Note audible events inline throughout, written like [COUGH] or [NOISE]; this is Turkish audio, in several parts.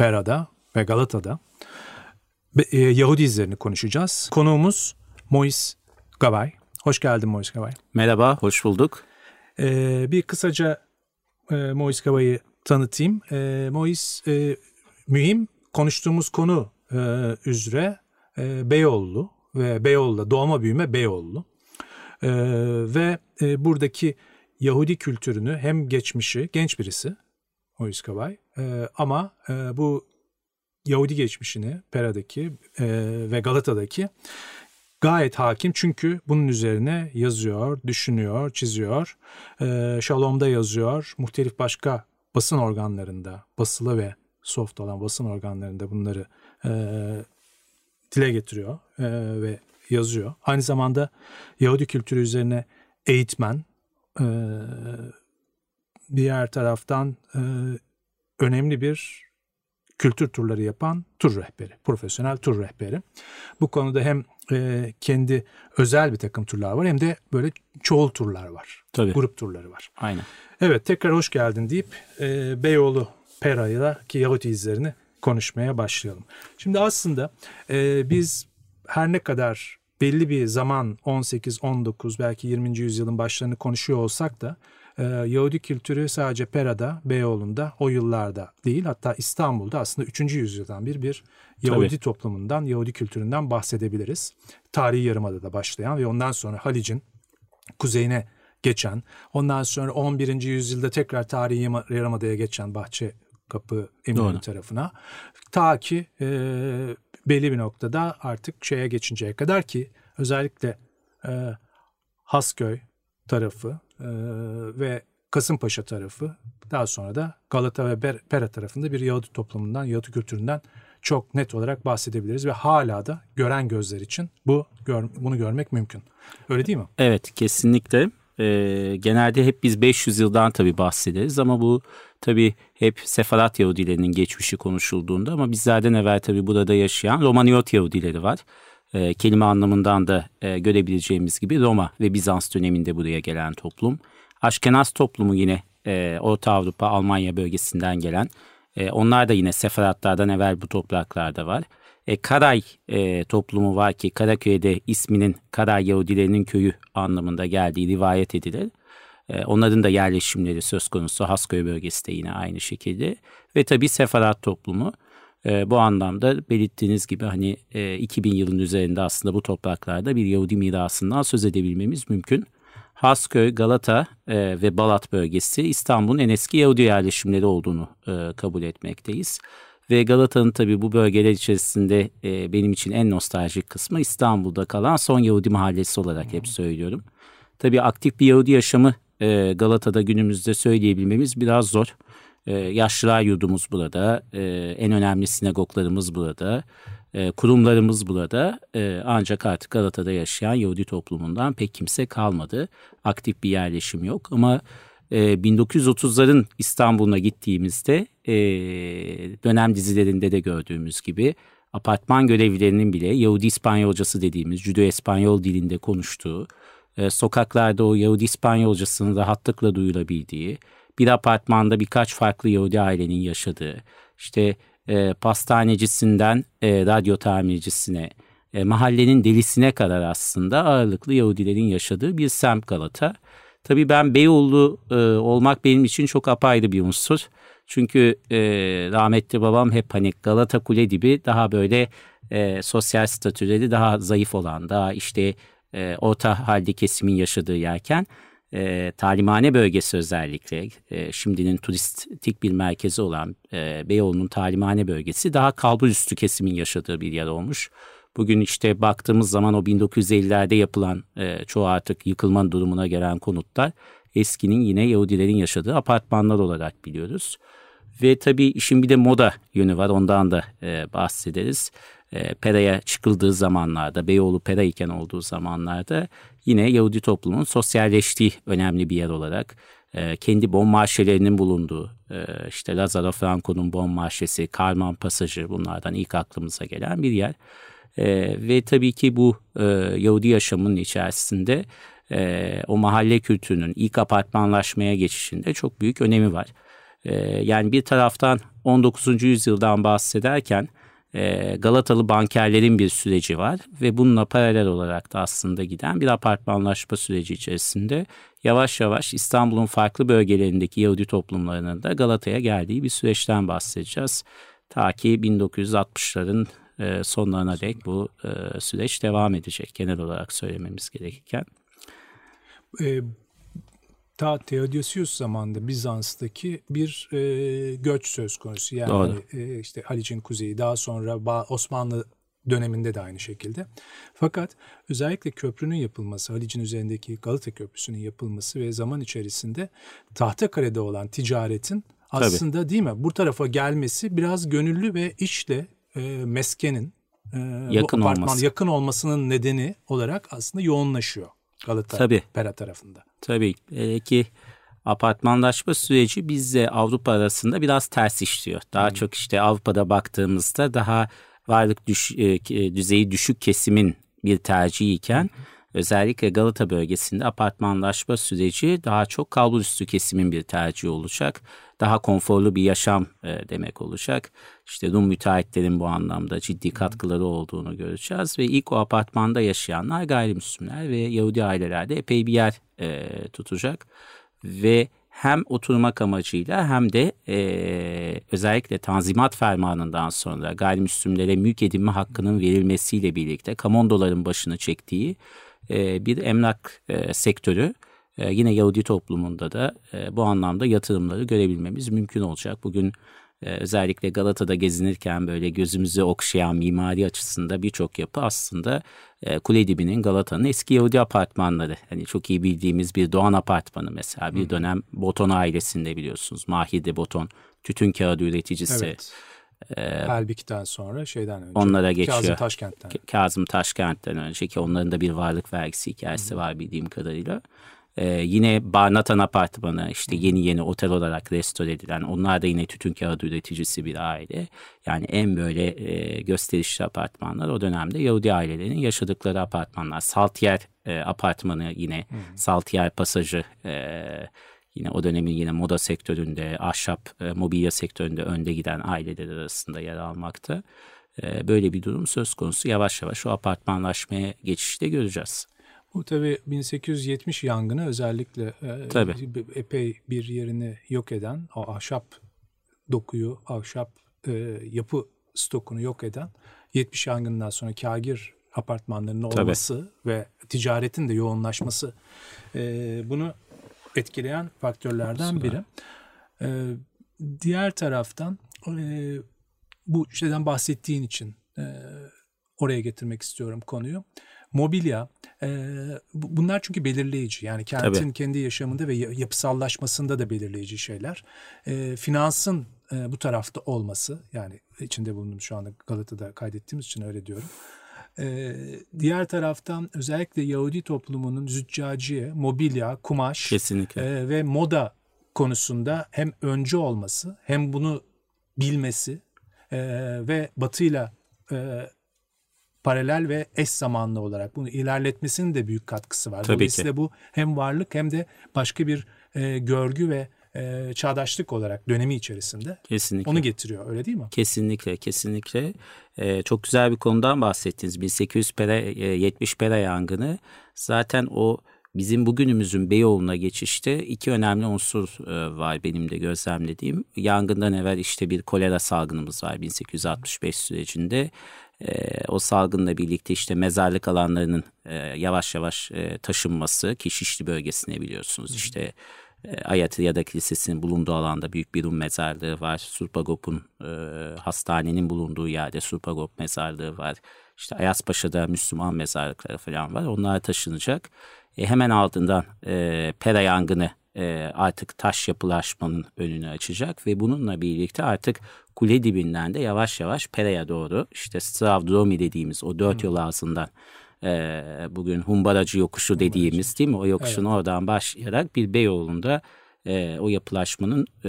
Pera'da ve Galata'da e, Yahudi izlerini konuşacağız. Konuğumuz Mois Gavay. Hoş geldin Mois Gavay. Merhaba, hoş bulduk. Ee, bir kısaca e, Mois Gavay'ı tanıtayım. E, Mois e, mühim konuştuğumuz konu e, üzere e, Beyoğlu ve Beyoğlu'da doğma büyüme Beyoğlu. E, ve e, buradaki Yahudi kültürünü hem geçmişi, genç birisi Mois Gavay e, ama e, bu Yahudi geçmişini Pera'daki e, ve Galata'daki gayet hakim çünkü bunun üzerine yazıyor, düşünüyor, çiziyor. E, Shalom'da yazıyor, muhtelif başka basın organlarında, basılı ve soft olan basın organlarında bunları e, dile getiriyor e, ve yazıyor. Aynı zamanda Yahudi kültürü üzerine eğitmen, e, diğer taraftan e, önemli bir kültür turları yapan tur rehberi, profesyonel tur rehberi. Bu konuda hem e, kendi özel bir takım turlar var hem de böyle çoğul turlar var. Tabii. Grup turları var. Aynen. Evet tekrar hoş geldin deyip e, Beyoğlu Pera'yla ki Yahudi izlerini konuşmaya başlayalım. Şimdi aslında e, biz her ne kadar belli bir zaman 18, 19 belki 20. yüzyılın başlarını konuşuyor olsak da e, Yahudi kültürü sadece Pera'da, Beyoğlu'nda o yıllarda değil hatta İstanbul'da aslında 3. yüzyıldan bir bir Yahudi Tabii. toplumundan, Yahudi kültüründen bahsedebiliriz. Tarihi Yarımada'da başlayan ve ondan sonra Halic'in kuzeyine geçen, ondan sonra 11. yüzyılda tekrar tarihi Yarımada'ya geçen Bahçe Kapı Eminönü tarafına. Ta ki e, belli bir noktada artık şeye geçinceye kadar ki özellikle e, Hasköy tarafı e, ve Kasımpaşa tarafı daha sonra da Galata ve Pera tarafında bir Yahudi toplumundan, Yahudi kültüründen çok net olarak bahsedebiliriz ve hala da gören gözler için bu gör, bunu görmek mümkün. Öyle değil mi? Evet kesinlikle. Ee, genelde hep biz 500 yıldan tabii bahsederiz ama bu tabii hep Sefarat Yahudilerinin geçmişi konuşulduğunda ama bizlerden evvel tabii burada yaşayan Romaniyot Yahudileri var. Ee, kelime anlamından da e, görebileceğimiz gibi Roma ve Bizans döneminde buraya gelen toplum. Aşkenaz toplumu yine e, Orta Avrupa, Almanya bölgesinden gelen. E, onlar da yine Seferatlardan evvel bu topraklarda var. E, Karay e, toplumu var ki Karaköy'de isminin Karay Yahudilerinin köyü anlamında geldiği rivayet edilir. E, onların da yerleşimleri söz konusu Hasköy bölgesi de yine aynı şekilde. Ve tabii Seferat toplumu e, bu anlamda belirttiğiniz gibi hani e, 2000 yılın üzerinde aslında bu topraklarda bir Yahudi mirasından söz edebilmemiz mümkün. Hasköy, Galata e, ve Balat bölgesi İstanbul'un en eski Yahudi yerleşimleri olduğunu e, kabul etmekteyiz. Ve Galata'nın tabii bu bölgeler içerisinde e, benim için en nostaljik kısmı İstanbul'da kalan son Yahudi mahallesi olarak hep söylüyorum. Tabii aktif bir Yahudi yaşamı e, Galata'da günümüzde söyleyebilmemiz biraz zor. E, yaşlılar yurdumuz burada, e, en önemli sinagoglarımız burada, e, kurumlarımız burada. E, ancak artık Galata'da yaşayan Yahudi toplumundan pek kimse kalmadı. Aktif bir yerleşim yok ama e, 1930'ların İstanbul'una gittiğimizde e, dönem dizilerinde de gördüğümüz gibi apartman görevlilerinin bile Yahudi İspanyolcası dediğimiz Judo-Espanyol dilinde konuştuğu, e, sokaklarda o Yahudi İspanyolcasının rahatlıkla duyulabildiği, bir apartmanda birkaç farklı Yahudi ailenin yaşadığı, işte e, pastanecisinden e, radyo tamircisine, e, mahallenin delisine kadar aslında ağırlıklı Yahudilerin yaşadığı bir semt Galata. Tabii ben Beyoğlu e, olmak benim için çok apayrı bir unsur. Çünkü e, rahmetli babam hep hani Galata Kule gibi daha böyle e, sosyal statüleri daha zayıf olan, daha işte e, orta halde kesimin yaşadığı yerken e, talimhane bölgesi özellikle e, şimdinin turistik bir merkezi olan e, Beyoğlu'nun talimhane bölgesi daha kalburüstü kesimin yaşadığı bir yer olmuş. Bugün işte baktığımız zaman o 1950'lerde yapılan e, çoğu artık yıkılma durumuna gelen konutlar eskinin yine Yahudilerin yaşadığı apartmanlar olarak biliyoruz. Ve tabii işin bir de moda yönü var ondan da e, bahsederiz. E, Pera'ya çıkıldığı zamanlarda, Beyoğlu Pera iken olduğu zamanlarda yine Yahudi toplumun sosyalleştiği önemli bir yer olarak e, kendi bon marşelerinin bulunduğu, e, işte Lazaro Franco'nun bon marşesi, Karman Pasajı bunlardan ilk aklımıza gelen bir yer. E, ve tabii ki bu e, Yahudi yaşamının içerisinde e, o mahalle kültürünün ilk apartmanlaşmaya geçişinde çok büyük önemi var. E, yani bir taraftan 19. yüzyıldan bahsederken e, Galatalı bankerlerin bir süreci var ve bununla paralel olarak da aslında giden bir apartmanlaşma süreci içerisinde yavaş yavaş İstanbul'un farklı bölgelerindeki Yahudi toplumlarının da Galata'ya geldiği bir süreçten bahsedeceğiz. Ta ki 1960'ların e, sonlarına dek bu e, süreç devam edecek genel olarak söylememiz gerekirken. E, ta Theodosius zamanında Bizans'taki bir e, göç söz konusu. Yani Doğru. e, işte Haliç'in kuzeyi daha sonra Osmanlı döneminde de aynı şekilde. Fakat özellikle köprünün yapılması, Halic'in üzerindeki Galata Köprüsü'nün yapılması ve zaman içerisinde Tahtakale'de olan ticaretin aslında Tabii. değil mi bu tarafa gelmesi biraz gönüllü ve işle e, meskenin e, yakın apartman olması. yakın olmasının nedeni olarak aslında yoğunlaşıyor Galata Tabii. Pera tarafında. Tabii Hele ki apartmanlaşma süreci bizle Avrupa arasında biraz ters işliyor. Daha hmm. çok işte Avrupa'da baktığımızda daha varlık düş, e, e, düzeyi düşük kesimin bir tercihi iken hmm. özellikle Galata bölgesinde apartmanlaşma süreci daha çok kalburüstü kesimin bir tercihi olacak. Daha konforlu bir yaşam e, demek olacak. İşte Rum müteahhitlerin bu anlamda ciddi katkıları olduğunu göreceğiz ve ilk o apartmanda yaşayanlar gayrimüslimler ve Yahudi ailelerde epey bir yer e, tutacak. Ve hem oturmak amacıyla hem de e, özellikle Tanzimat Fermanı'ndan sonra gayrimüslimlere mülk edinme hakkının verilmesiyle birlikte kamondoların başını çektiği e, bir emlak e, sektörü e, yine Yahudi toplumunda da e, bu anlamda yatırımları görebilmemiz mümkün olacak. Bugün ee, özellikle Galata'da gezinirken böyle gözümüzü okşayan mimari açısında birçok yapı aslında e, kule dibinin Galata'nın eski Yahudi apartmanları. Hani çok iyi bildiğimiz bir Doğan apartmanı mesela. Bir dönem Boton ailesinde biliyorsunuz. Mahide Boton tütün kağıdı üreticisi. Evet. Ee, sonra şeyden önce. Onlara geçiyor. Kazım Taşkent'ten. Kazım Taşkent'ten önce ki onların da bir varlık vergisi hikayesi Hı. var bildiğim kadarıyla. Ee, yine Barnatan Apartmanı işte yeni yeni otel olarak restore edilen onlar da yine tütün kağıdı üreticisi bir aile. Yani en böyle e, gösterişli apartmanlar o dönemde Yahudi ailelerinin yaşadıkları apartmanlar. Saltier e, apartmanı yine hmm. Saltier pasajı e, yine o dönemin yine moda sektöründe ahşap e, mobilya sektöründe önde giden aileler arasında yer almakta. E, böyle bir durum söz konusu yavaş yavaş o apartmanlaşmaya geçişte göreceğiz. Bu tabii 1870 yangını özellikle e, tabii. epey bir yerini yok eden, o ahşap dokuyu, ahşap e, yapı stokunu yok eden 70 yangından sonra kagir apartmanlarının olması tabii. ve ticaretin de yoğunlaşması e, bunu etkileyen faktörlerden Süper. biri. E, diğer taraftan e, bu şeyden bahsettiğin için e, oraya getirmek istiyorum konuyu mobilya e, bunlar çünkü belirleyici. Yani kentin Tabii. kendi yaşamında ve yapısallaşmasında da belirleyici şeyler. E, finansın e, bu tarafta olması yani içinde bulunduğumuz şu anda Galata'da kaydettiğimiz için öyle diyorum. Ee, diğer taraftan özellikle Yahudi toplumunun züccaciye, mobilya, kumaş Kesinlikle. E, ve moda konusunda hem öncü olması hem bunu bilmesi e, ve batıyla e, paralel ve eş zamanlı olarak bunu ilerletmesinin de büyük katkısı var. Tabii Dolayısıyla ki. bu hem varlık hem de başka bir e, görgü ve e, çağdaşlık olarak dönemi içerisinde kesinlikle. onu getiriyor öyle değil mi? Kesinlikle kesinlikle ee, çok güzel bir konudan bahsettiniz 1800 pera, e, 70 pera yangını zaten o bizim bugünümüzün Beyoğlu'na geçişte iki önemli unsur e, var benim de gözlemlediğim. Yangından evvel işte bir kolera salgınımız var 1865 sürecinde e, o salgınla birlikte işte mezarlık alanlarının e, yavaş yavaş e, taşınması ki Şişli bölgesine biliyorsunuz işte e, Ayatiya'da Kilisesi'nin bulunduğu alanda büyük bir Rum mezarlığı var. Surpagop'un e, hastanenin bulunduğu yerde Surpagop mezarlığı var. İşte Ayaspaşa'da Müslüman mezarlıkları falan var. Onlar taşınacak. E, hemen ardından e, Pera yangını e, artık taş yapılaşmanın önünü açacak ve bununla birlikte artık kule dibinden de yavaş yavaş Pera'ya doğru işte Stravdromi dediğimiz o dört yol ağzından e, bugün Humbaracı yokuşu dediğimiz değil mi? O yokuşun evet. oradan başlayarak bir Beyoğlu'nda e, o yapılaşmanın e,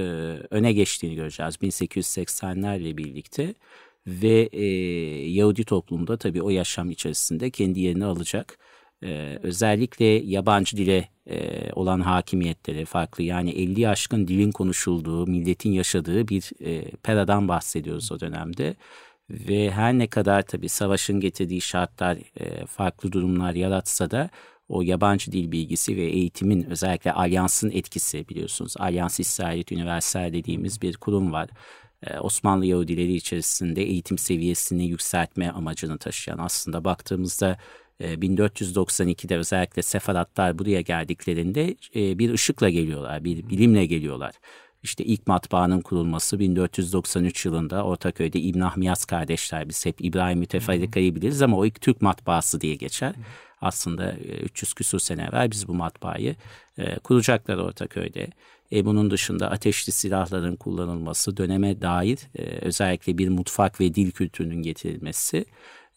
öne geçtiğini göreceğiz 1880'lerle birlikte ve e, Yahudi toplumda tabii o yaşam içerisinde kendi yerini alacak. E, özellikle yabancı dile e, olan hakimiyetleri farklı yani 50 aşkın dilin konuşulduğu, milletin yaşadığı bir e, peradan bahsediyoruz o dönemde. Ve her ne kadar tabii savaşın getirdiği şartlar e, farklı durumlar yaratsa da o yabancı dil bilgisi ve eğitimin özellikle alyansın etkisi biliyorsunuz. Alyans İsrailiyet Üniversitesi dediğimiz bir kurum var. Ee, Osmanlı Yahudileri içerisinde eğitim seviyesini yükseltme amacını taşıyan aslında baktığımızda 1492'de e, özellikle sefaratlar buraya geldiklerinde e, bir ışıkla geliyorlar, bir bilimle geliyorlar. İşte ilk matbaanın kurulması 1493 yılında Ortaköy'de İbn Ahmiyaz kardeşler biz hep İbrahim Müteferrika'yı biliriz ama o ilk Türk matbaası diye geçer. Aslında 300 e, küsur sene evvel biz bu matbaayı kuracaklar Ortaköy'de. E, bunun dışında ateşli silahların kullanılması, döneme dair e, özellikle bir mutfak ve dil kültürünün getirilmesi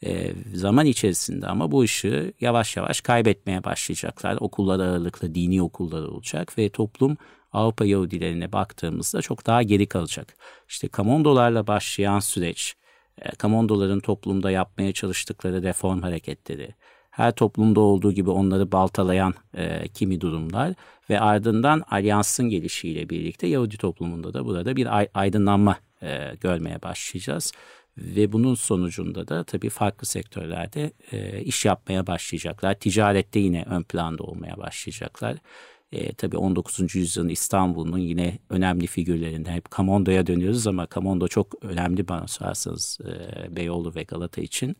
e, zaman içerisinde ama bu ışığı yavaş yavaş kaybetmeye başlayacaklar. Okullar ağırlıklı dini okullar olacak ve toplum Avrupa Yahudilerine baktığımızda çok daha geri kalacak. İşte kamondolarla başlayan süreç, e, kamondoların toplumda yapmaya çalıştıkları reform hareketleri, her toplumda olduğu gibi onları baltalayan e, kimi durumlar ve ardından alyansın gelişiyle birlikte Yahudi toplumunda da burada bir aydınlanma e, görmeye başlayacağız. Ve bunun sonucunda da tabii farklı sektörlerde e, iş yapmaya başlayacaklar. Ticarette yine ön planda olmaya başlayacaklar. E, tabii 19. yüzyılın İstanbul'un yine önemli figürlerinden hep Kamondo'ya dönüyoruz ama Kamondo çok önemli bana sorarsanız e, Beyoğlu ve Galata için.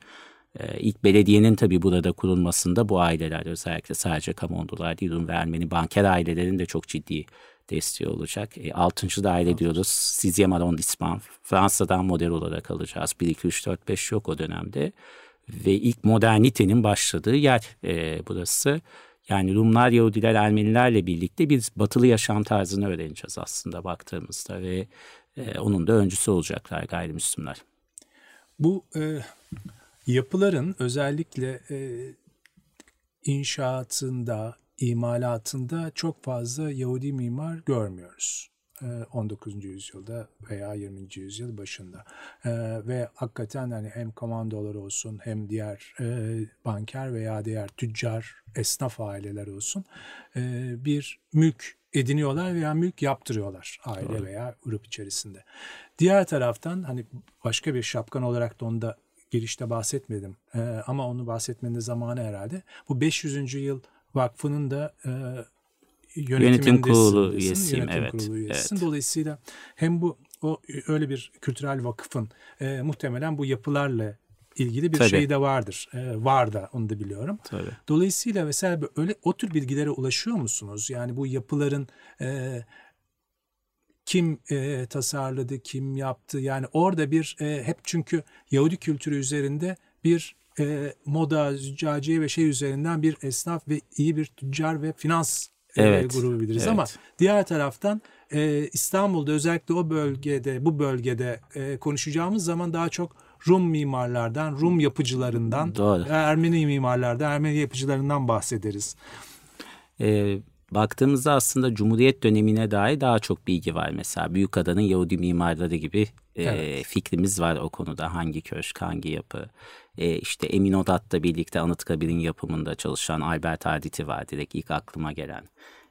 Ee, ilk belediyenin tabii burada kurulmasında bu aileler özellikle sadece Kamondolar değil Rum ve Ermeni banker ailelerin de çok ciddi desteği olacak. E, altıncı daire diyoruz. Sizyem arrondissement. Fransa'dan model olarak alacağız. 1, 2, 3, 4, 5 yok o dönemde. Ve ilk modernitenin başladığı yer e, burası. Yani Rumlar, Yahudiler, Ermenilerle birlikte bir batılı yaşam tarzını öğreneceğiz aslında baktığımızda ve e, onun da öncüsü olacaklar gayrimüslimler. Bu e, yapıların özellikle e, inşaatında, imalatında çok fazla Yahudi mimar görmüyoruz. 19. yüzyılda veya 20. yüzyıl başında ee, ve hakikaten hani hem komandolar olsun hem diğer e, banker veya diğer tüccar esnaf aileler olsun e, bir mülk ediniyorlar veya mülk yaptırıyorlar aile Doğru. veya grup içerisinde. Diğer taraftan hani başka bir şapkan olarak da onu da girişte bahsetmedim e, ama onu bahsetmenin zamanı herhalde. Bu 500. yıl vakfının da e, yönetim kurulu üyesiyim. Yönetim evet. kurulu üyesisin. Evet. Dolayısıyla hem bu o öyle bir kültürel vakıfın e, muhtemelen bu yapılarla ilgili bir Tabii. şey de vardır. E, var da onu da biliyorum. Tabii. Dolayısıyla mesela öyle o tür bilgilere ulaşıyor musunuz? Yani bu yapıların e, kim e, tasarladı, kim yaptı? Yani orada bir e, hep çünkü Yahudi kültürü üzerinde bir e, moda, züccaciye ve şey üzerinden bir esnaf ve iyi bir tüccar ve finans e, evet, grubu biliriz. Evet. Ama diğer taraftan e, İstanbul'da özellikle o bölgede, bu bölgede e, konuşacağımız zaman daha çok Rum mimarlardan, Rum yapıcılarından, Doğru. Ermeni mimarlardan, Ermeni yapıcılarından bahsederiz. Ee, baktığımızda aslında Cumhuriyet dönemine dair daha çok bilgi var. Mesela Büyükada'nın Yahudi mimarları gibi e, evet. fikrimiz var o konuda. Hangi köşk, hangi yapı. E, işte Emin Odat'la birlikte Anıtkabir'in yapımında çalışan Albert Arditi var direkt ilk aklıma gelen.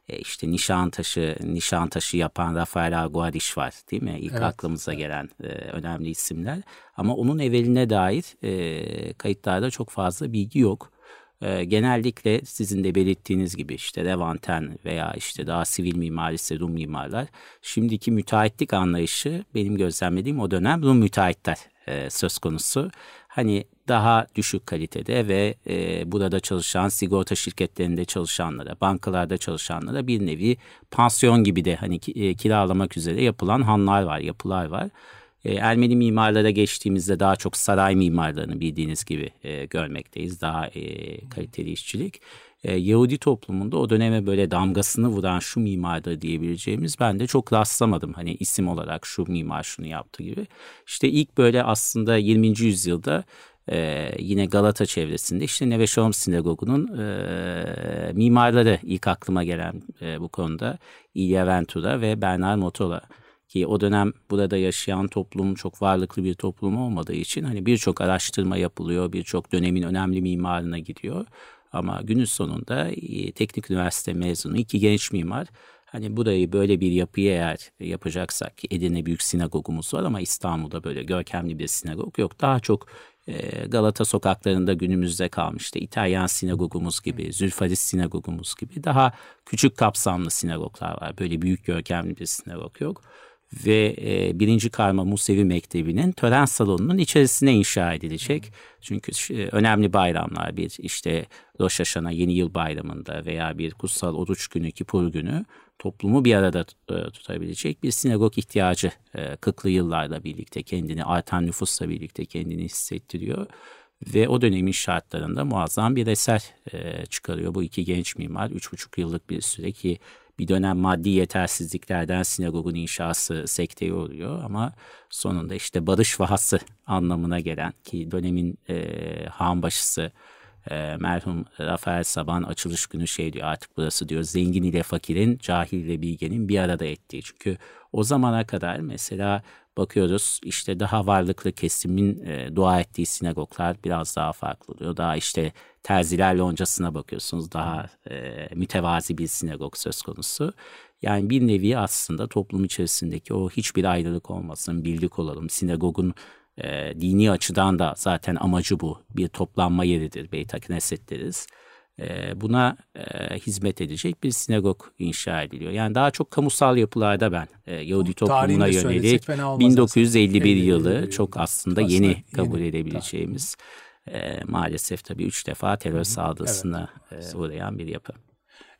E, işte Nişantaşı, Nişantaşı yapan Rafael Aguariş var değil mi? İlk evet. aklımıza gelen e, önemli isimler. Ama onun evveline dair e, kayıtlarda çok fazla bilgi yok. E, genellikle sizin de belirttiğiniz gibi işte Levanten veya işte daha sivil mimarisi Rum mimarlar şimdiki müteahhitlik anlayışı benim gözlemlediğim o dönem Rum müteahhitler e, söz konusu. Hani daha düşük kalitede ve e, burada çalışan sigorta şirketlerinde çalışanlara, bankalarda çalışanlara bir nevi pansiyon gibi de hani e, kiralamak üzere yapılan hanlar var, yapılar var. E, Ermeni mimarlara geçtiğimizde daha çok saray mimarlarını bildiğiniz gibi e, görmekteyiz. Daha e, kaliteli işçilik. E, Yahudi toplumunda o döneme böyle damgasını vuran şu mimarda diyebileceğimiz ben de çok rastlamadım. Hani isim olarak şu mimar şunu yaptı gibi. İşte ilk böyle aslında 20. yüzyılda ee, yine Galata çevresinde işte Neve Shalom Sinagogu'nun e, mimarları ilk aklıma gelen e, bu konuda İlya Ventura ve Bernard Motola ki o dönem burada yaşayan toplum çok varlıklı bir toplum olmadığı için hani birçok araştırma yapılıyor, birçok dönemin önemli mimarına gidiyor. Ama günün sonunda e, teknik üniversite mezunu iki genç mimar Hani burayı böyle bir yapıyı eğer yapacaksak ki Edirne Büyük Sinagogumuz var ama İstanbul'da böyle görkemli bir sinagog yok. Daha çok e, Galata sokaklarında günümüzde kalmıştı. İtalyan sinagogumuz gibi, Zülfaris sinagogumuz gibi daha küçük kapsamlı sinagoglar var. Böyle büyük görkemli bir sinagog yok ve e, birinci karma Musevi Mektebi'nin tören salonunun içerisine inşa edilecek. Çünkü e, önemli bayramlar bir işte Rosh yeni yıl bayramında veya bir kutsal oruç günü, kipur günü toplumu bir arada e, tutabilecek bir sinagog ihtiyacı e, 40'lı yıllarla birlikte kendini artan nüfusla birlikte kendini hissettiriyor. Ve o dönemin şartlarında muazzam bir eser e, çıkarıyor bu iki genç mimar. Üç buçuk yıllık bir süre ki bir dönem maddi yetersizliklerden sinagogun inşası sekteye oluyor ama sonunda işte barış vahası anlamına gelen ki dönemin e, han başısı e, merhum Rafael Saban açılış günü şey diyor artık burası diyor zengin ile fakirin, cahil ile bilgenin bir arada ettiği. Çünkü o zamana kadar mesela bakıyoruz işte daha varlıklı kesimin e, dua ettiği sinagoglar biraz daha farklı oluyor. Daha işte terziler loncasına bakıyorsunuz daha e, mütevazi bir sinagog söz konusu. Yani bir nevi aslında toplum içerisindeki o hiçbir ayrılık olmasın, birlik olalım. Sinagogun e, dini açıdan da zaten amacı bu. Bir toplanma yeridir Beyt Knesset deriz. E, buna e, hizmet edecek bir sinagog inşa ediliyor. Yani daha çok kamusal yapılarda ben e, Yahudi toplumuna yönelik 1951 yılı çok aslında aslında yeni, yeni kabul edebileceğimiz e, maalesef tabii üç defa terör saldırısına evet. e, uğrayan bir yapı.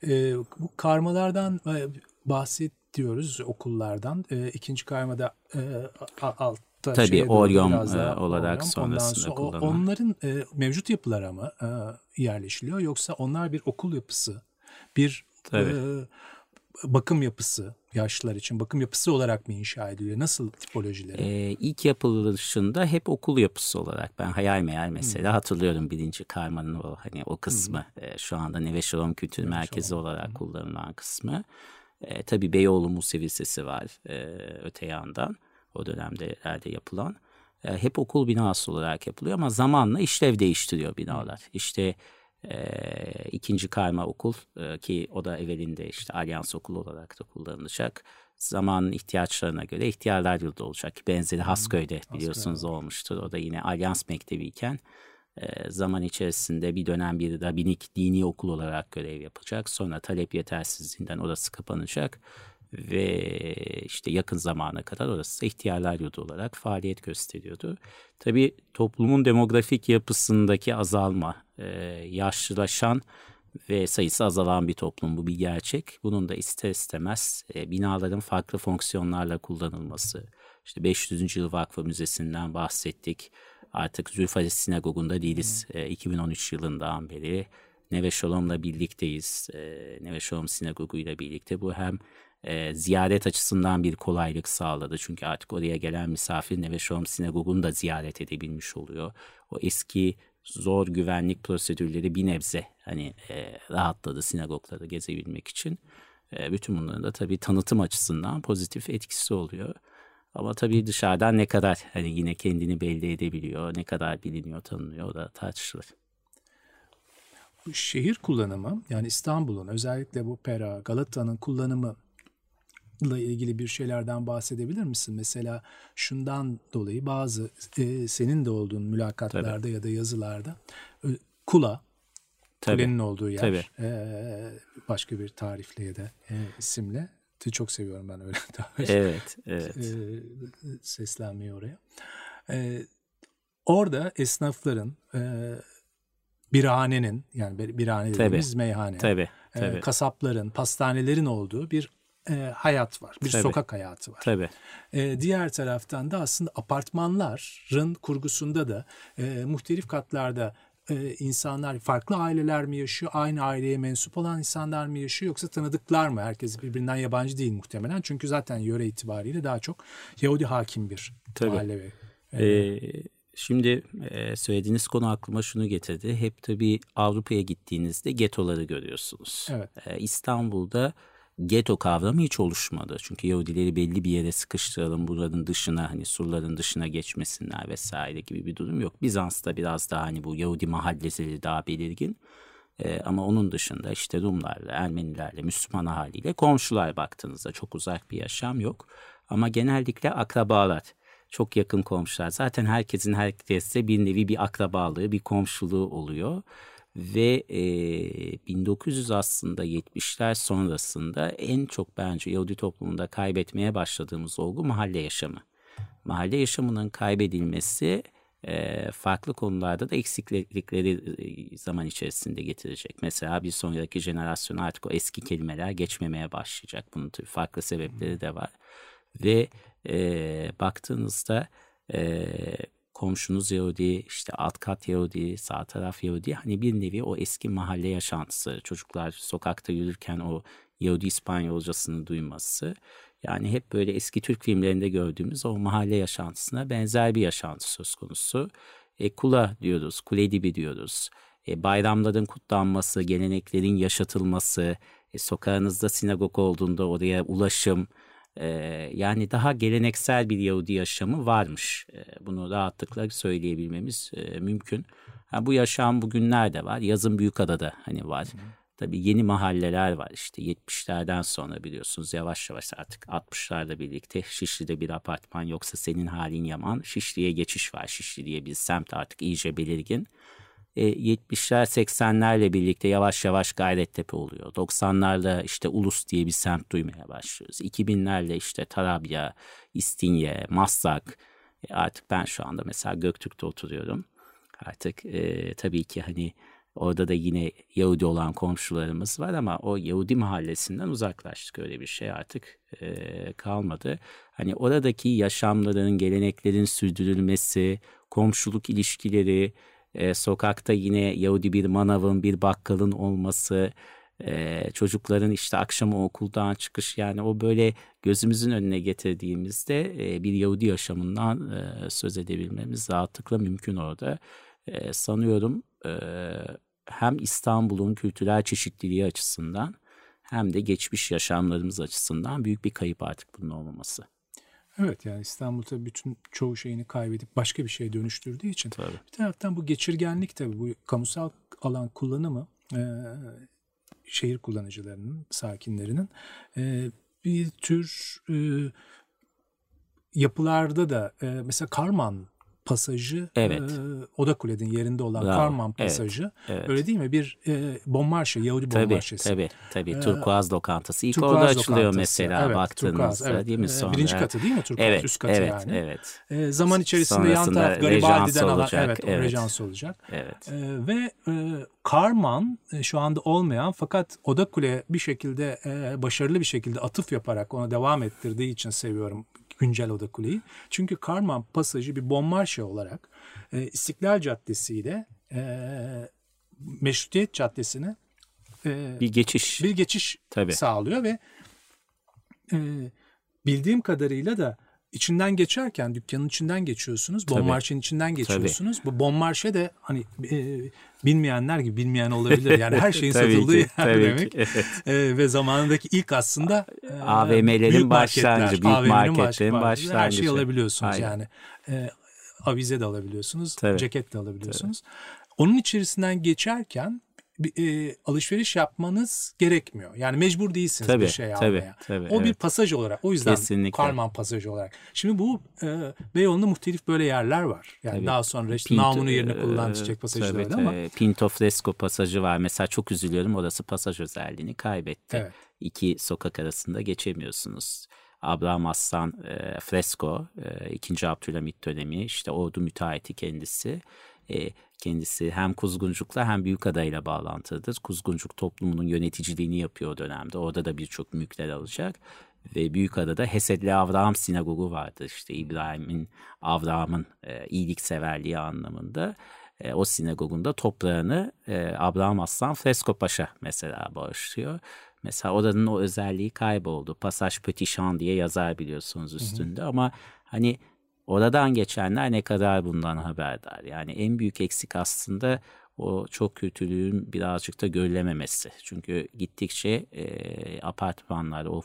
E, bu karmalardan e, bahsediyoruz okullardan. E, ikinci karmada e, alt Tabii Orion e, olarak Orion. sonrasında sonra kullanılıyor. Onların e, mevcut yapılara mı e, yerleşiliyor yoksa onlar bir okul yapısı, bir e, bakım yapısı, yaşlılar için bakım yapısı olarak mı inşa ediliyor? Nasıl tipolojileri? Ee, ilk yapılışında hep okul yapısı olarak ben hayal meyal mesela hmm. hatırlıyorum birinci karmanın o hani o kısmı hmm. e, şu anda Neve Şalom Kültür Merkezi olarak hmm. kullanılan kısmı. E, tabii Beyoğlu Musevi Lisesi var e, öte yandan o dönemde yapılan. E, hep okul binası olarak yapılıyor ama zamanla işlev değiştiriyor binalar. İşte e, ikinci karma okul e, ki o da evvelinde işte Alyans okulu olarak da kullanılacak. Zamanın ihtiyaçlarına göre ihtiyarlar yurdu olacak. Benzeri Hasköy'de biliyorsunuz Hasköy'de. olmuştur. O da yine Alyans Mektebi iken e, zaman içerisinde bir dönem bir rabinik dini okul olarak görev yapacak. Sonra talep yetersizliğinden orası kapanacak ve işte yakın zamana kadar orası ihtiyarlar yurdu olarak faaliyet gösteriyordu. Tabii toplumun demografik yapısındaki azalma, e, yaşlılaşan ve sayısı azalan bir toplum bu bir gerçek. Bunun da ister istemez e, binaların farklı fonksiyonlarla kullanılması. İşte 500. Yıl Vakfı Müzesi'nden bahsettik. Artık Zülfaris Sinagogu'nda değiliz e, 2013 yılından beri. Neve Shalom'la birlikteyiz. E, Neve Shalom Sinagogu ile birlikte bu hem e, ziyaret açısından bir kolaylık sağladı. Çünkü artık oraya gelen misafir Neve Shalom Sinagogu'nu da ziyaret edebilmiş oluyor. O eski zor güvenlik prosedürleri bir nebze hani e, rahatladı sinagogları gezebilmek için. E, bütün bunların da tabii tanıtım açısından pozitif etkisi oluyor. Ama tabii dışarıdan ne kadar hani yine kendini belli edebiliyor, ne kadar biliniyor, tanınıyor o da tartışılır. Şehir kullanımı yani İstanbul'un özellikle bu Pera, Galata'nın kullanımı ile ilgili bir şeylerden bahsedebilir misin? Mesela şundan dolayı bazı e, senin de olduğun mülakatlarda Tabii. ya da yazılarda e, Kula Tabii. Kulenin olduğu yer. Tabii. E, başka bir tarifle ya da e, isimle. Çok seviyorum ben öyle. [LAUGHS] evet, evet. E, seslenmeyi oraya. E, orada esnafların e, birhanenin yani birhane dediğimiz tabii. meyhane. Tabii, tabii. E, kasapların, pastanelerin olduğu bir e, hayat var. Bir Tabii. sokak hayatı var. Tabii. E, diğer taraftan da aslında apartmanların kurgusunda da e, muhtelif katlarda e, insanlar farklı aileler mi yaşıyor? Aynı aileye mensup olan insanlar mı yaşıyor? Yoksa tanıdıklar mı? Herkes birbirinden yabancı değil muhtemelen. Çünkü zaten yöre itibariyle daha çok Yahudi hakim bir Tabii. mahalle ve e, ee, Şimdi e, söylediğiniz konu aklıma şunu getirdi. Hep tabii Avrupa'ya gittiğinizde getoları görüyorsunuz. Evet. E, İstanbul'da geto kavramı hiç oluşmadı. Çünkü Yahudileri belli bir yere sıkıştıralım, buranın dışına hani surların dışına geçmesinler vesaire gibi bir durum yok. Bizans'ta biraz daha hani bu Yahudi mahalleleri daha belirgin. E, ama onun dışında işte Rumlarla, Ermenilerle, Müslüman haliyle komşular baktığınızda çok uzak bir yaşam yok. Ama genellikle akrabalar, çok yakın komşular. Zaten herkesin herkese bir nevi bir akrabalığı, bir komşuluğu oluyor. Ve e, 1900 aslında 70'ler sonrasında en çok bence Yahudi toplumunda kaybetmeye başladığımız olgu mahalle yaşamı. Mahalle yaşamının kaybedilmesi e, farklı konularda da eksiklikleri e, zaman içerisinde getirecek. Mesela bir sonraki jenerasyon artık o eski kelimeler geçmemeye başlayacak. Bunun tabii farklı sebepleri de var. Ve e, baktığınızda e, komşunuz Yahudi, işte alt kat Yahudi, sağ taraf Yahudi. Hani bir nevi o eski mahalle yaşantısı, çocuklar sokakta yürürken o Yahudi İspanyolcasını duyması. Yani hep böyle eski Türk filmlerinde gördüğümüz o mahalle yaşantısına benzer bir yaşantı söz konusu. E, kula diyoruz, kule dibi diyoruz. E, bayramların kutlanması, geleneklerin yaşatılması, e, sokağınızda sinagog olduğunda oraya ulaşım, e, yani daha geleneksel bir Yahudi yaşamı varmış. E, bunu rahatlıkla söyleyebilmemiz e, mümkün. Ha, bu yaşam bugünlerde var. Yazın Büyükada'da hani var. Hı. Tabii yeni mahalleler var işte 70'lerden sonra biliyorsunuz yavaş yavaş artık 60'larla birlikte Şişli'de bir apartman yoksa senin halin yaman. Şişli'ye geçiş var. Şişli diye bir semt artık iyice belirgin. E, 70'ler 80'lerle birlikte yavaş yavaş Gayrettepe oluyor. 90'larda işte Ulus diye bir semt duymaya başlıyoruz. 2000'lerle işte Tarabya, İstinye, Maslak. E, artık ben şu anda mesela Göktürk'te oturuyorum. Artık e, tabii ki hani Orada da yine Yahudi olan komşularımız var ama o Yahudi mahallesinden uzaklaştık. Öyle bir şey artık e, kalmadı. Hani oradaki yaşamların, geleneklerin sürdürülmesi, komşuluk ilişkileri, e, sokakta yine Yahudi bir manavın, bir bakkalın olması, e, çocukların işte akşamı okuldan çıkış yani o böyle gözümüzün önüne getirdiğimizde e, bir Yahudi yaşamından e, söz edebilmemiz rahatlıkla mümkün orada. E, sanıyorum e, hem İstanbul'un kültürel çeşitliliği açısından hem de geçmiş yaşamlarımız açısından büyük bir kayıp artık bunun olmaması. Evet yani İstanbul'da bütün çoğu şeyini kaybedip başka bir şeye dönüştürdüğü için tabii. bir taraftan bu geçirgenlik tabii bu kamusal alan kullanımı e, şehir kullanıcılarının, sakinlerinin e, bir tür e, yapılarda da e, mesela Karman pasajı evet. e, Oda Kule'nin yerinde olan Bravo. Karman pasajı. Evet. Evet. Öyle değil mi? Bir e, Bonmarşe, Yahudi tabii. Tabii tabii. Ee, Turkuaz lokantası. İlk Turkuaz orada açılıyor lokantası. mesela evet, baktığınızda Turkuaz, evet. değil mi? Sonra, Birinci katı değil mi Turkuaz? Evet, Üst katı evet, yani. Evet. E, zaman içerisinde yan taraf Garibaldi'den alan evet, evet. rejans olacak. Evet. E, ve e, Karman e, şu anda olmayan fakat Oda Kule bir şekilde e, başarılı bir şekilde atıf yaparak ona devam ettirdiği için seviyorum güncel Oda Kule'yi. Çünkü Karman pasajı bir bombarşe olarak e, İstiklal Caddesi ile e, Meşrutiyet Caddesi'ne e, bir geçiş bir geçiş Tabii. sağlıyor ve e, bildiğim kadarıyla da içinden geçerken dükkanın içinden geçiyorsunuz. Bon Marche'nin içinden geçiyorsunuz. Tabii. Bu Bon Marche de hani e, bilmeyenler gibi bilmeyen olabilir. Yani her şeyin [LAUGHS] satıldığı yer demek. Ki, evet. e, ve zamanındaki ilk aslında e, AVM'lerin başlangıcı, büyük AVM'lerin marketlerin başlangıcı. Her şeyi alabiliyorsunuz Aynen. yani. E, avize de alabiliyorsunuz, Tabii. ceket de alabiliyorsunuz. Tabii. Onun içerisinden geçerken e, alışveriş yapmanız gerekmiyor. Yani mecbur değilsiniz tabii, bir şey tabii, almaya. Tabii, o evet. bir pasaj olarak. O yüzden Kesinlikle. Karman pasajı olarak. Şimdi bu e, Beyoğlu'nda muhtelif böyle yerler var. Yani tabii. daha sonra işte Pinto, namını yerine kullanılan e, çiçek pasajı tabii, da ama. Pinto Fresco pasajı var. Mesela çok üzülüyorum orası pasaj özelliğini kaybetti. Evet. İki sokak arasında geçemiyorsunuz. Abraham Aslan e, Fresco, e, 2. Abdülhamit dönemi, işte ordu müteahhiti kendisi. E, kendisi hem Kuzguncuk'la hem Büyükada'yla bağlantılıdır. Kuzguncuk toplumunun yöneticiliğini yapıyor o dönemde. Orada da birçok mülkler alacak. Ve Büyükada'da Hesedli Avraham Sinagogu vardır. İşte İbrahim'in, Avraham'ın e, iyilikseverliği anlamında. E, o sinagogunda toprağını e, Abraham Aslan Fresko Paşa mesela bağışlıyor. Mesela oranın o özelliği kayboldu. Pasaj Petişan diye yazar biliyorsunuz üstünde hı hı. ama hani oradan geçenler ne kadar bundan haberdar. Yani en büyük eksik aslında o çok kötülüğün birazcık da görülememesi. Çünkü gittikçe e, apartmanlar, o